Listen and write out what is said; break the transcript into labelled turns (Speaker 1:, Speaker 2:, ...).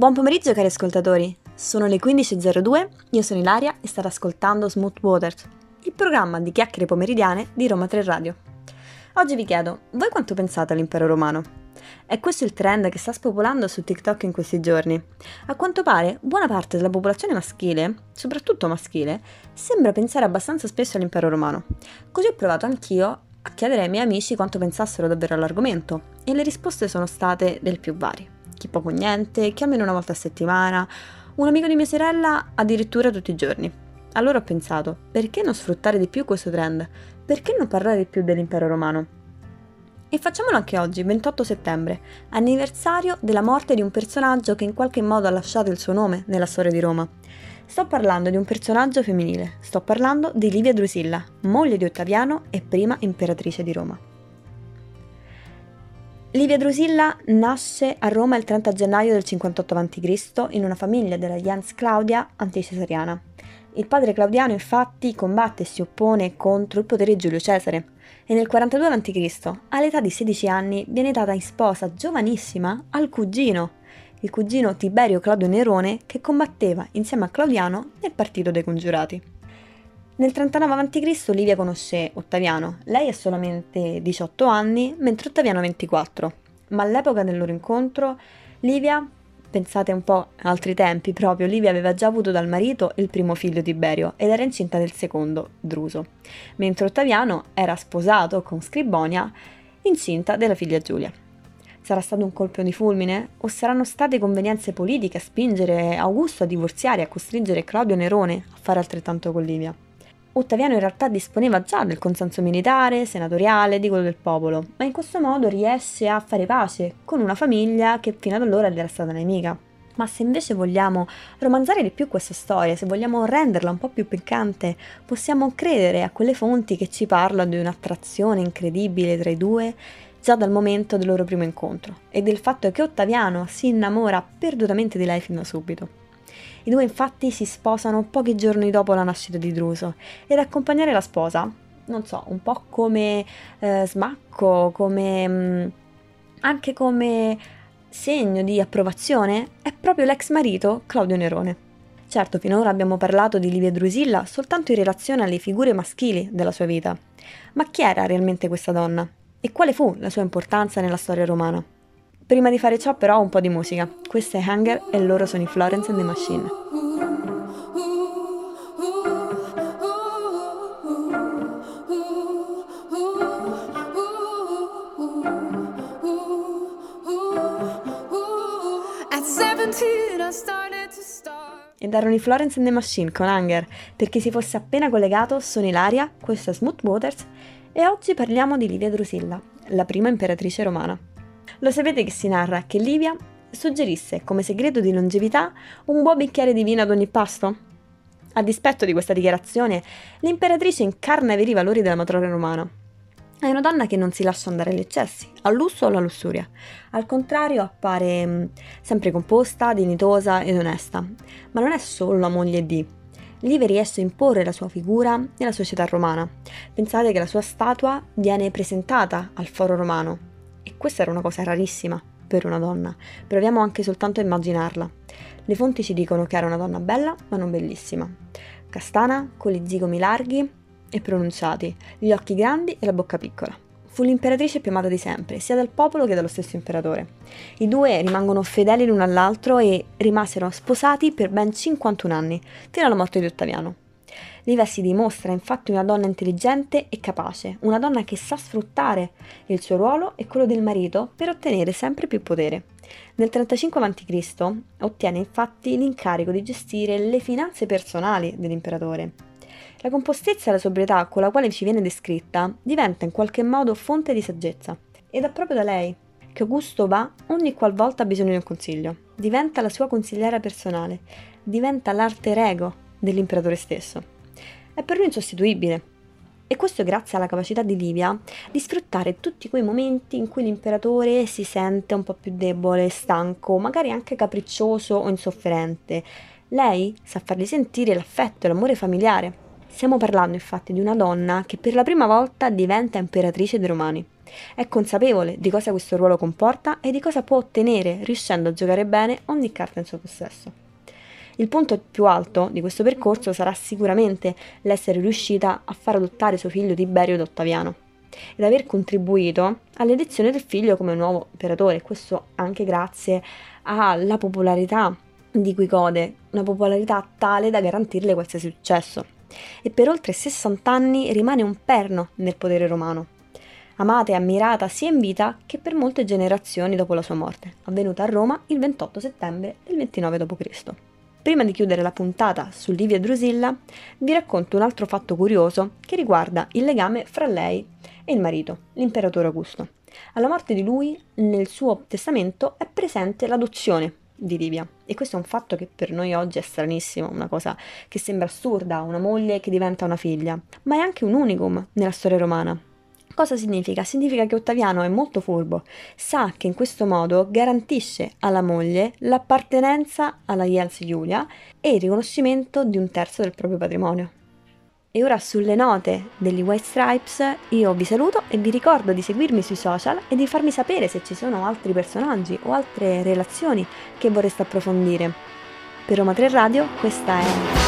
Speaker 1: Buon pomeriggio cari ascoltatori, sono le 15.02, io sono Ilaria e state ascoltando Smooth Waters, il programma di chiacchiere pomeridiane di Roma 3 Radio. Oggi vi chiedo, voi quanto pensate all'impero romano? È questo il trend che sta spopolando su TikTok in questi giorni. A quanto pare, buona parte della popolazione maschile, soprattutto maschile, sembra pensare abbastanza spesso all'impero romano. Così ho provato anch'io a chiedere ai miei amici quanto pensassero davvero all'argomento e le risposte sono state del più vari chi poco niente, chi almeno una volta a settimana, un amico di mia sorella addirittura tutti i giorni. Allora ho pensato, perché non sfruttare di più questo trend? Perché non parlare di più dell'impero romano? E facciamolo anche oggi, 28 settembre, anniversario della morte di un personaggio che in qualche modo ha lasciato il suo nome nella storia di Roma. Sto parlando di un personaggio femminile, sto parlando di Livia Drusilla, moglie di Ottaviano e prima imperatrice di Roma. Livia Drusilla nasce a Roma il 30 gennaio del 58 a.C. in una famiglia della Jens Claudia anticesariana. Il padre Claudiano infatti combatte e si oppone contro il potere di Giulio Cesare e nel 42 a.C., all'età di 16 anni, viene data in sposa giovanissima al cugino, il cugino Tiberio Claudio Nerone che combatteva insieme a Claudiano nel partito dei congiurati. Nel 39 a.C. Livia conosce Ottaviano. Lei ha solamente 18 anni, mentre Ottaviano ha 24. Ma all'epoca del loro incontro, Livia, pensate un po' altri tempi proprio, Livia aveva già avuto dal marito il primo figlio Tiberio ed era incinta del secondo, Druso, mentre Ottaviano era sposato con Scribonia, incinta della figlia Giulia. Sarà stato un colpo di fulmine? O saranno state convenienze politiche a spingere Augusto a divorziare e a costringere Claudio Nerone a fare altrettanto con Livia? Ottaviano in realtà disponeva già del consenso militare, senatoriale, di quello del popolo, ma in questo modo riesce a fare pace con una famiglia che fino ad allora gli era stata nemica. Ma se invece vogliamo romanzare di più questa storia, se vogliamo renderla un po' più piccante, possiamo credere a quelle fonti che ci parlano di un'attrazione incredibile tra i due già dal momento del loro primo incontro e del fatto che Ottaviano si innamora perdutamente di lei fin da subito. I due infatti si sposano pochi giorni dopo la nascita di Druso ed accompagnare la sposa, non so, un po' come eh, smacco, come mh, mm, anche come segno di approvazione, è proprio l'ex marito Claudio Nerone. Certo, finora abbiamo parlato di Livia Drusilla soltanto in relazione alle figure maschili della sua vita. Ma chi era realmente questa donna? E quale fu la sua importanza nella storia romana? Prima di fare ciò però un po' di musica. Questo è Hunger e loro sono i Florence and the Machine. Ed erano i Florence and the Machine con Hunger. Per chi si fosse appena collegato, sono Ilaria, questo è Smooth Waters e oggi parliamo di Livia Drusilla, la prima imperatrice romana. Lo sapete che si narra che Livia suggerisse come segreto di longevità un buon bicchiere di vino ad ogni pasto? A dispetto di questa dichiarazione, l'imperatrice incarna i veri valori della matrona romana. È una donna che non si lascia andare agli eccessi, al lusso o alla lussuria. Al contrario, appare mm, sempre composta, dignitosa ed onesta. Ma non è solo la moglie di. Livia riesce a imporre la sua figura nella società romana. Pensate che la sua statua viene presentata al foro romano e questa era una cosa rarissima per una donna. Proviamo anche soltanto a immaginarla. Le fonti ci dicono che era una donna bella, ma non bellissima. Castana, con gli zigomi larghi e pronunciati, gli occhi grandi e la bocca piccola. Fu l'imperatrice più amata di sempre, sia dal popolo che dallo stesso imperatore. I due rimangono fedeli l'uno all'altro e rimasero sposati per ben 51 anni, fino alla morte di Ottaviano. Liva si dimostra infatti una donna intelligente e capace, una donna che sa sfruttare il suo ruolo e quello del marito per ottenere sempre più potere. Nel 35 a.C. ottiene infatti l'incarico di gestire le finanze personali dell'imperatore. La compostezza e la sobrietà con la quale ci viene descritta diventa in qualche modo fonte di saggezza. Ed è proprio da lei che Augusto va ogni qualvolta ha bisogno di un consiglio. Diventa la sua consigliera personale, diventa l'arte ego dell'imperatore stesso è per lui insostituibile. E questo grazie alla capacità di Livia di sfruttare tutti quei momenti in cui l'imperatore si sente un po' più debole, stanco, magari anche capriccioso o insofferente. Lei sa fargli sentire l'affetto e l'amore familiare. Stiamo parlando infatti di una donna che per la prima volta diventa imperatrice dei Romani. È consapevole di cosa questo ruolo comporta e di cosa può ottenere riuscendo a giocare bene ogni carta in suo possesso. Il punto più alto di questo percorso sarà sicuramente l'essere riuscita a far adottare suo figlio Tiberio da Ottaviano ed aver contribuito all'elezione del figlio come nuovo imperatore, questo anche grazie alla popolarità di cui gode, una popolarità tale da garantirle qualsiasi successo. E per oltre 60 anni rimane un perno nel potere romano, amata e ammirata sia in vita che per molte generazioni dopo la sua morte, avvenuta a Roma il 28 settembre del 29 d.C. Prima di chiudere la puntata su Livia Drusilla, vi racconto un altro fatto curioso che riguarda il legame fra lei e il marito, l'imperatore Augusto. Alla morte di lui, nel suo testamento è presente l'adozione di Livia e questo è un fatto che per noi oggi è stranissimo, una cosa che sembra assurda, una moglie che diventa una figlia, ma è anche un unicum nella storia romana. Cosa significa? Significa che Ottaviano è molto furbo, sa che in questo modo garantisce alla moglie l'appartenenza alla Jens Giulia e il riconoscimento di un terzo del proprio patrimonio. E ora sulle note degli White Stripes io vi saluto e vi ricordo di seguirmi sui social e di farmi sapere se ci sono altri personaggi o altre relazioni che vorreste approfondire. Per Roma 3 Radio questa è...